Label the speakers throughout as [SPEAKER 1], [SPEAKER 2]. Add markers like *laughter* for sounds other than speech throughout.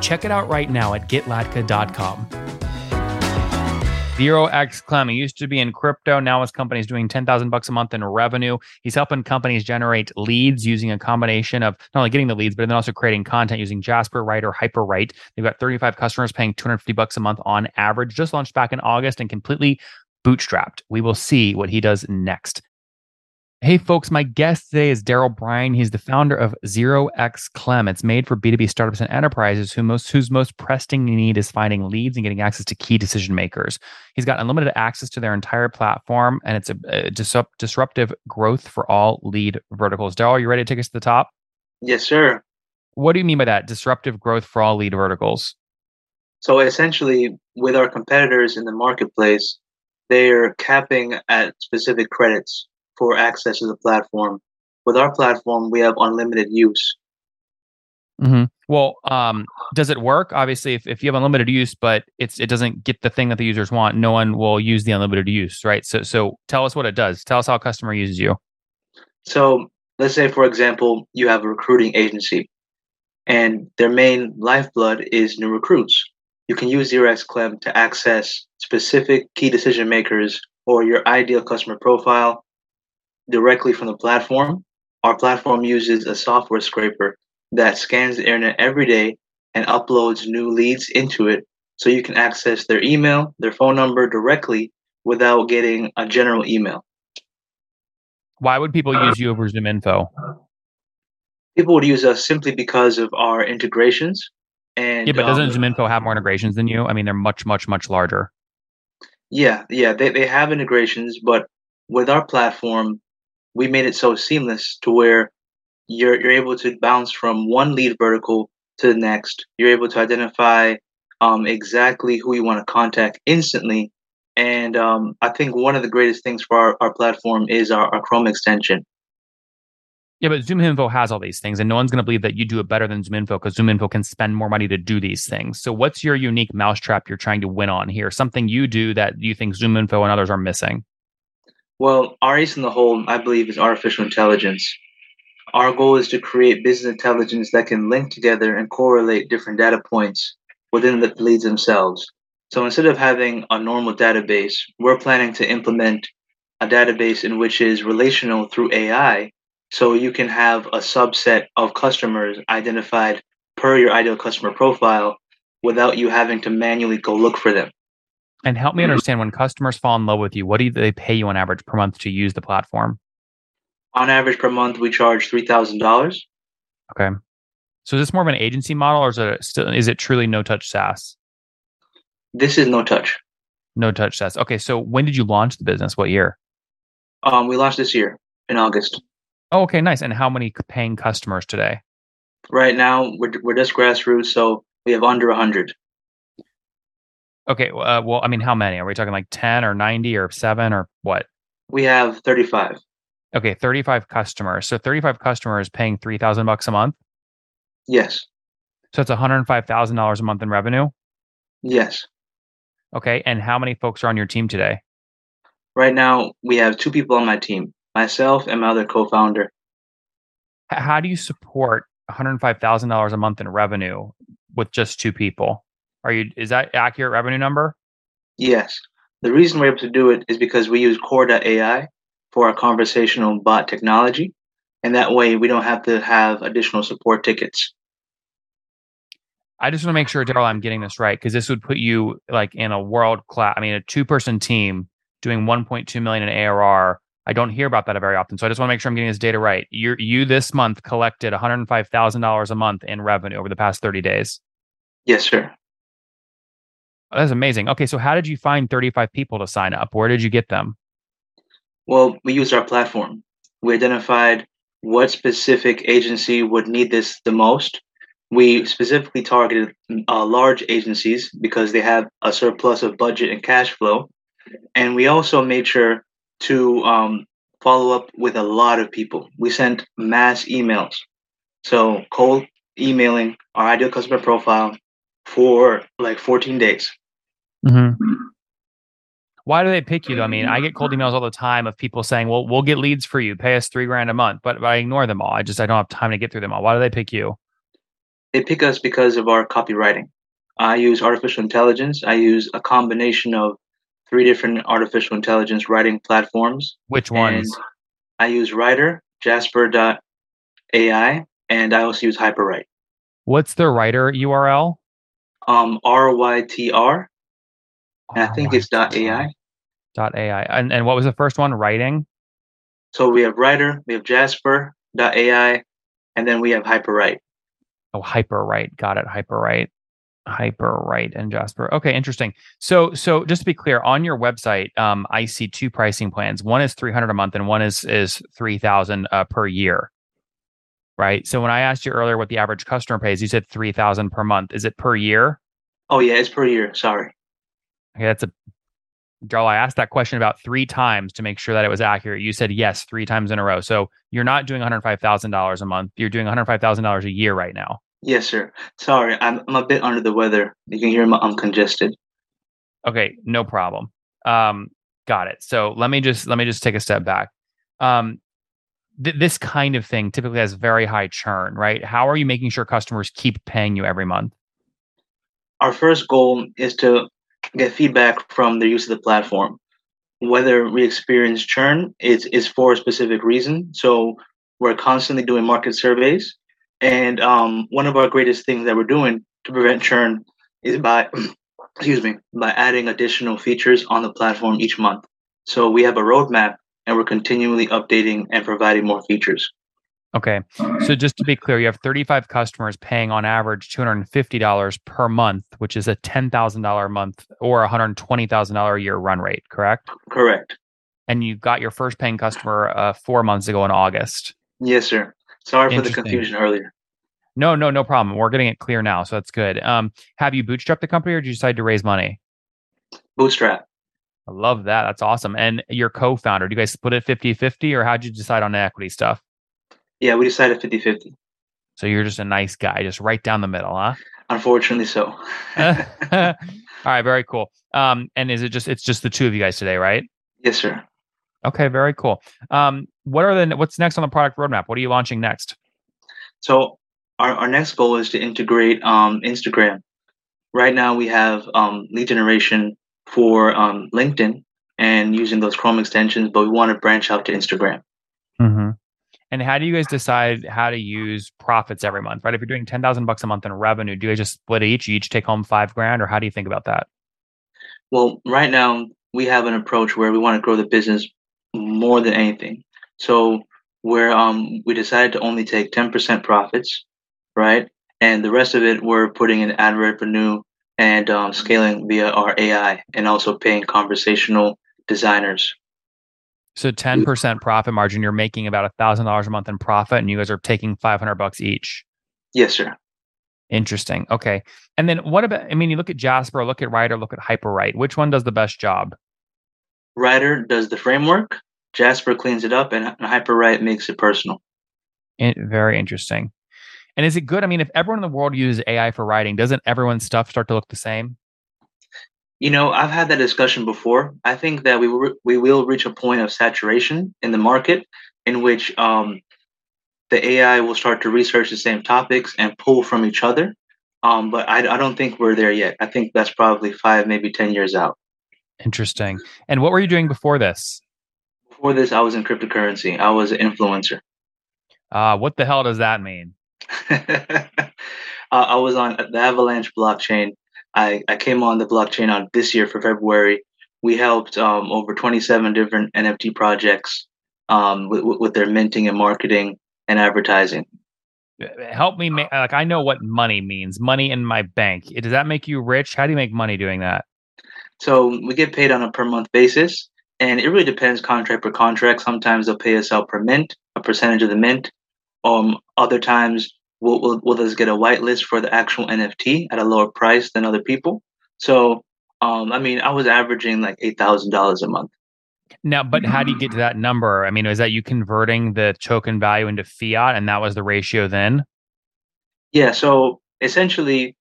[SPEAKER 1] Check it out right now at getlatka.com. Zero X Clem. He used to be in crypto. Now his company is doing 10,000 bucks a month in revenue. He's helping companies generate leads using a combination of not only getting the leads, but then also creating content using Jasper Write or Hyperwrite. They've got 35 customers paying 250 bucks a month on average. Just launched back in August and completely bootstrapped. We will see what he does next. Hey, folks, my guest today is Daryl Bryan. He's the founder of Zero X Clem. It's made for B2B startups and enterprises who most, whose most pressing need is finding leads and getting access to key decision makers. He's got unlimited access to their entire platform, and it's a, a disrupt, disruptive growth for all lead verticals. Daryl, are you ready to take us to the top?
[SPEAKER 2] Yes, sir.
[SPEAKER 1] What do you mean by that? Disruptive growth for all lead verticals?
[SPEAKER 2] So essentially, with our competitors in the marketplace, they're capping at specific credits for access to the platform. With our platform, we have unlimited use.
[SPEAKER 1] Mm-hmm. Well, um, does it work? Obviously, if, if you have unlimited use, but it's it doesn't get the thing that the users want, no one will use the unlimited use, right? So, so tell us what it does. Tell us how a customer uses you.
[SPEAKER 2] So, let's say, for example, you have a recruiting agency, and their main lifeblood is new recruits. You can use Zero X Clem to access specific key decision makers or your ideal customer profile directly from the platform. Our platform uses a software scraper that scans the internet every day and uploads new leads into it so you can access their email, their phone number directly without getting a general email.
[SPEAKER 1] Why would people use you over ZoomInfo?
[SPEAKER 2] People would use us simply because of our integrations. And
[SPEAKER 1] yeah, but doesn't um, Zoom Info have more integrations than you? I mean, they're much, much, much larger.
[SPEAKER 2] Yeah, yeah, they, they have integrations, but with our platform, we made it so seamless to where you're you're able to bounce from one lead vertical to the next. You're able to identify um, exactly who you want to contact instantly. And um, I think one of the greatest things for our, our platform is our, our Chrome extension.
[SPEAKER 1] Yeah, but ZoomInfo has all these things, and no one's going to believe that you do it better than ZoomInfo because ZoomInfo can spend more money to do these things. So, what's your unique mousetrap you're trying to win on here? Something you do that you think ZoomInfo and others are missing?
[SPEAKER 2] Well, our ace in the hole, I believe, is artificial intelligence. Our goal is to create business intelligence that can link together and correlate different data points within the leads themselves. So instead of having a normal database, we're planning to implement a database in which is relational through AI. So you can have a subset of customers identified per your ideal customer profile without you having to manually go look for them.
[SPEAKER 1] And help me mm-hmm. understand when customers fall in love with you, what do they pay you on average per month to use the platform?
[SPEAKER 2] On average per month, we charge three thousand dollars.
[SPEAKER 1] Okay. So is this more of an agency model, or is it still is it truly no touch SaaS?
[SPEAKER 2] This is no touch.
[SPEAKER 1] No touch SaaS. Okay. So when did you launch the business? What year?
[SPEAKER 2] Um, we launched this year in August.
[SPEAKER 1] Oh, okay, nice. And how many paying customers today?
[SPEAKER 2] Right now, we're we're just grassroots, so we have under hundred.
[SPEAKER 1] Okay. Uh, well, I mean, how many? Are we talking like 10 or 90 or seven or what?
[SPEAKER 2] We have 35.
[SPEAKER 1] Okay. 35 customers. So 35 customers paying 3000 bucks a month?
[SPEAKER 2] Yes.
[SPEAKER 1] So it's $105,000 a month in revenue?
[SPEAKER 2] Yes.
[SPEAKER 1] Okay. And how many folks are on your team today?
[SPEAKER 2] Right now, we have two people on my team myself and my other co founder.
[SPEAKER 1] How do you support $105,000 a month in revenue with just two people? Are you is that accurate revenue number?
[SPEAKER 2] Yes. The reason we're able to do it is because we use Kore.ai for our conversational bot technology. And that way we don't have to have additional support tickets.
[SPEAKER 1] I just want to make sure, Daryl, I'm getting this right because this would put you like in a world class. I mean, a two person team doing 1.2 million in ARR. I don't hear about that very often, so I just want to make sure I'm getting this data right. You you this month collected 105 thousand dollars a month in revenue over the past 30 days.
[SPEAKER 2] Yes, sir.
[SPEAKER 1] That's amazing. Okay, so how did you find 35 people to sign up? Where did you get them?
[SPEAKER 2] Well, we used our platform. We identified what specific agency would need this the most, we specifically targeted uh, large agencies because they have a surplus of budget and cash flow. And we also made sure to um, follow up with a lot of people. We sent mass emails. So, cold emailing our ideal customer profile for like 14 days.
[SPEAKER 1] Mm-hmm. Why do they pick you though? I mean, I get cold emails all the time of people saying, "Well, we'll get leads for you. Pay us three grand a month," but, but I ignore them all. I just I don't have time to get through them all. Why do they pick you?
[SPEAKER 2] They pick us because of our copywriting. I use artificial intelligence. I use a combination of three different artificial intelligence writing platforms.
[SPEAKER 1] Which ones?
[SPEAKER 2] I use Rytr, Jasper.ai, and I also use Hyperwrite.
[SPEAKER 1] What's the Rytr URL?
[SPEAKER 2] Um, RYTR. And R Y T R. I think it's dot AI.
[SPEAKER 1] Dot AI. And and what was the first one? Writing.
[SPEAKER 2] So we have Rytr, we have Jasper dot AI, and then we have Hyperwrite.
[SPEAKER 1] Oh, Hyperwrite. Got it. Hyperwrite. Hyperwrite and Jasper. Okay, interesting. So, so just to be clear, on your website, um, I see two pricing plans. One is three hundred a month, and one is is three thousand uh, per year. Right. So when I asked you earlier what the average customer pays, you said three thousand per month. Is it per year?
[SPEAKER 2] Oh yeah, it's per year. Sorry.
[SPEAKER 1] Okay, that's a Joel. I asked that question about three times to make sure that it was accurate. You said yes three times in a row. So you're not doing one hundred five thousand dollars a month. You're doing one hundred five thousand dollars a year right now.
[SPEAKER 2] Yes, sir. Sorry, I'm I'm a bit under the weather. You can hear. I'm congested.
[SPEAKER 1] Okay, no problem. Um, got it. So let me just let me just take a step back. Um, th- this kind of thing typically has very high churn, right? How are you making sure customers keep paying you every month?
[SPEAKER 2] Our first goal is to get feedback from the use of the platform. Whether we experience churn is is for a specific reason. So we're constantly doing market surveys and um, one of our greatest things that we're doing to prevent churn is by, *clears throat* excuse me, by adding additional features on the platform each month. So we have a roadmap and we're continually updating and providing more features.
[SPEAKER 1] Okay. So just to be clear, you have 35 customers paying on average $250 per month, which is a $10,000 a month or $120,000 a year run rate, correct?
[SPEAKER 2] Correct.
[SPEAKER 1] And you got your first paying customer uh, four months ago in August.
[SPEAKER 2] Yes, sir. Sorry for the confusion earlier.
[SPEAKER 1] No, no, no problem. We're getting it clear now, so that's good. Um, have you bootstrapped the company, or did you decide to raise money?
[SPEAKER 2] Bootstrap.
[SPEAKER 1] I love that. That's awesome. And your co-founder, do you guys split it 50-50 or how'd you decide on the equity stuff?
[SPEAKER 2] Yeah, we decided 50-50.
[SPEAKER 1] So you're just a nice guy, just right down the middle, huh?
[SPEAKER 2] Unfortunately so. *laughs* *laughs*
[SPEAKER 1] All right, very cool. Um, and is it just it's just the two of you guys today, right?
[SPEAKER 2] Yes, sir.
[SPEAKER 1] Okay, very cool. Um, what are the what's next on the product roadmap? What are you launching next?
[SPEAKER 2] So our, our next goal is to integrate um, Instagram. Right now we have um, lead generation for um, LinkedIn and using those Chrome extensions, but we want to branch out to Instagram.
[SPEAKER 1] Mm-hmm. And how do you guys decide how to use profits every month? Right, if you're doing ten thousand bucks a month in revenue, do you guys just split each? You each take home five grand, or how do you think about that?
[SPEAKER 2] Well, right now we have an approach where we want to grow the business more than anything. So where um we decided to only take 10% profits, right? And the rest of it we're putting in ad revenue and um, scaling via our AI and also paying conversational designers.
[SPEAKER 1] So 10% profit margin, you're making about a thousand dollars a month in profit and you guys are taking 500 bucks each.
[SPEAKER 2] Yes, sir.
[SPEAKER 1] Interesting. Okay. And then what about, I mean, you look at Jasper, look at Rytr, look at Hyperwrite. Which one does the best job?
[SPEAKER 2] Rytr does the framework, Jasper cleans it up, and, Hyperwrite makes it personal.
[SPEAKER 1] It, very interesting. And is it good? I mean, if everyone in the world uses AI for writing, doesn't everyone's stuff start to look the same?
[SPEAKER 2] You know, I've had that discussion before. I think that we will, we will reach a point of saturation in the market in which um, the AI will start to research the same topics and pull from each other. Um, but I, I don't think we're there yet. I think that's probably five, maybe 10 years out.
[SPEAKER 1] Interesting. And what were you doing before this?
[SPEAKER 2] Before this, I was in cryptocurrency. I was an influencer.
[SPEAKER 1] Uh, what the hell does that mean? *laughs*
[SPEAKER 2] uh, I was on the Avalanche blockchain. I, I came on the blockchain on this year for February. We helped um, over 27 different NFT projects um, with, with their minting and marketing and advertising.
[SPEAKER 1] Help me make like I know what money means. Money in my bank. Does that make you rich? How do you make money doing that?
[SPEAKER 2] So we get paid on a per month basis, and it really depends contract per contract. Sometimes they'll pay us out per mint, a percentage of the mint. Um, other times will, will, will us get a whitelist for the actual NFT at a lower price than other people. So, um, I mean, I was averaging like eight thousand dollars a month.
[SPEAKER 1] Now, but how do you get to that number? I mean, is that you converting the token value into fiat, and that was the ratio then?
[SPEAKER 2] Yeah. So essentially,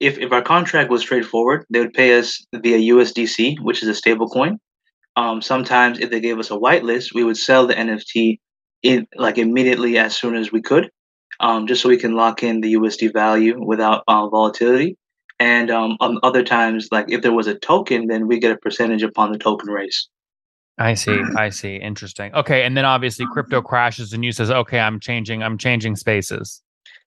[SPEAKER 2] if if our contract was straightforward, they would pay us via USDC, which is a stable coin. Um, sometimes, if they gave us a whitelist, we would sell the NFT in like immediately as soon as we could, um, just so we can lock in the USD value without uh, volatility. And um, on other times, like if there was a token, then we get a percentage upon the token raise.
[SPEAKER 1] I see. I see. Interesting. Okay, and then obviously crypto crashes, and you says, "Okay, I'm changing. I'm changing spaces."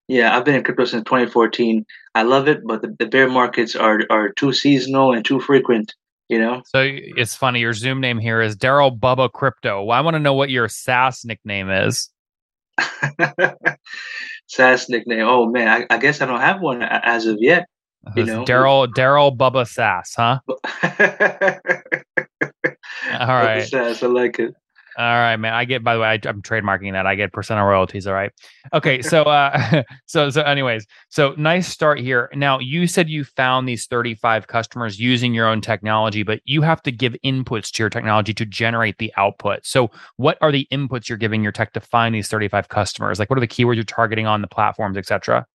[SPEAKER 2] Yeah, I've been in crypto since 2014. I love it, but the, the bear markets are are too seasonal and too frequent. You know.
[SPEAKER 1] So it's funny. Your Zoom name here is Daryl Bubba Crypto. Well, I want to know what your SaaS nickname is. *laughs*
[SPEAKER 2] SaaS nickname. Oh man, I, I, guess I don't have one as of yet. Uh, you know,
[SPEAKER 1] Daryl Daryl Bubba SaaS, huh? *laughs* All right.
[SPEAKER 2] SaaS, I like it.
[SPEAKER 1] All right, man. I get. By the way, I, am trademarking that. I get percent of royalties. All right. Okay. So, uh, *laughs* so, so, anyways, so nice start here. Now, you said you found these 35 customers using your own technology, but you have to give inputs to your technology to generate the output. So, what are the inputs you're giving your tech to find these 35 customers? Like, what are the keywords you're targeting on the platforms, etc.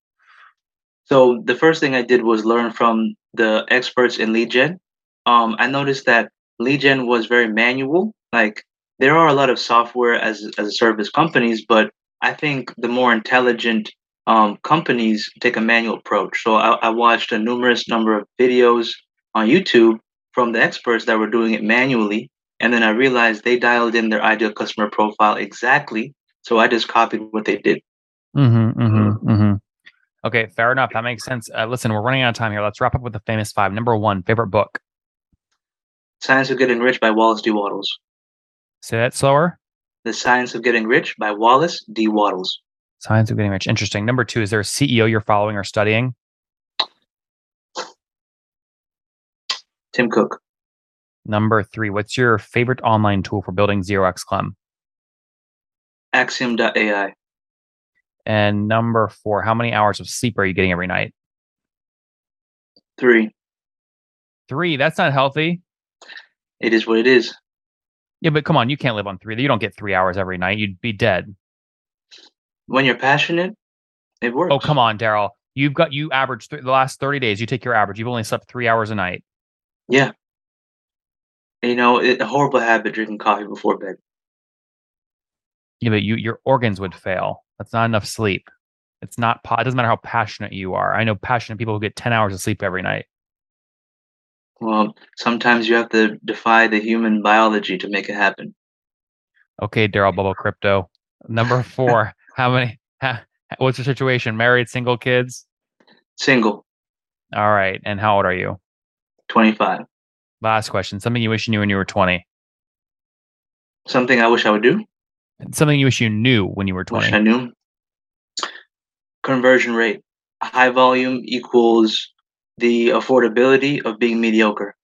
[SPEAKER 2] So, the first thing I did was learn from the experts in lead gen. Um, I noticed that lead gen was very manual. Like there are a lot of software as as a service companies, but I think the more intelligent um, companies take a manual approach. So I, I watched a numerous number of videos on YouTube from the experts that were doing it manually, and then I realized they dialed in their ideal customer profile exactly. So I just copied what they did.
[SPEAKER 1] Mm-hmm, mm-hmm, mm-hmm. Okay, fair enough. That makes sense. Uh, listen, we're running out of time here. Let's wrap up with the famous five. Number one, favorite book.
[SPEAKER 2] Science of Getting Rich by Wallace D. Wattles.
[SPEAKER 1] Say that slower.
[SPEAKER 2] The Science of Getting Rich by Wallace D. Wattles.
[SPEAKER 1] Science of Getting Rich. Interesting. Number two, is there a CEO you're following or studying?
[SPEAKER 2] Tim Cook.
[SPEAKER 1] Number three, what's your favorite online tool for building 0x Clem?
[SPEAKER 2] Axiom.ai.
[SPEAKER 1] And number four, how many hours of sleep are you getting every night?
[SPEAKER 2] Three.
[SPEAKER 1] Three. That's not healthy.
[SPEAKER 2] It is what it is.
[SPEAKER 1] Yeah, but come on, you can't live on three. You don't get three hours every night. You'd be dead.
[SPEAKER 2] When you're passionate, it works.
[SPEAKER 1] Oh, come on, Daryl. You've got you average th- the last 30 days, you take your average. You've only slept three hours a night.
[SPEAKER 2] Yeah. You know, it, a horrible habit drinking coffee before bed.
[SPEAKER 1] Yeah, but you your organs would fail. That's not enough sleep. It's not. It doesn't matter how passionate you are. I know passionate people who get ten hours of sleep every night.
[SPEAKER 2] Well, sometimes you have to defy the human biology to make it happen.
[SPEAKER 1] Okay, Daryl Bubble Crypto. Number *laughs* four. how many? what's your situation? Married, single, kids?
[SPEAKER 2] Single.
[SPEAKER 1] All right. And how old are you?
[SPEAKER 2] 25.
[SPEAKER 1] Last question. Something you wish you knew when you were 20.
[SPEAKER 2] Something I wish I would do?
[SPEAKER 1] Something you wish you knew when you were 20.
[SPEAKER 2] Wish I knew. Conversion rate. High volume equals the affordability of being mediocre.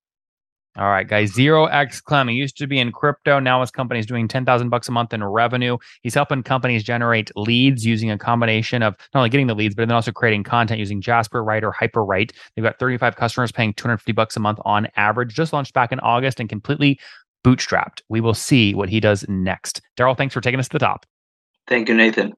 [SPEAKER 1] All right, guys. Zero X Clem. He used to be in crypto. Now his company is doing ten thousand bucks a month in revenue. He's helping companies generate leads using a combination of not only getting the leads, but then also creating content using Jasper Write or Hyperwrite. They've got thirty five customers paying two hundred fifty bucks a month on average. Just launched back in August and completely bootstrapped. We will see what he does next. Daryl, thanks for taking us to the top.
[SPEAKER 2] Thank you, Nathan.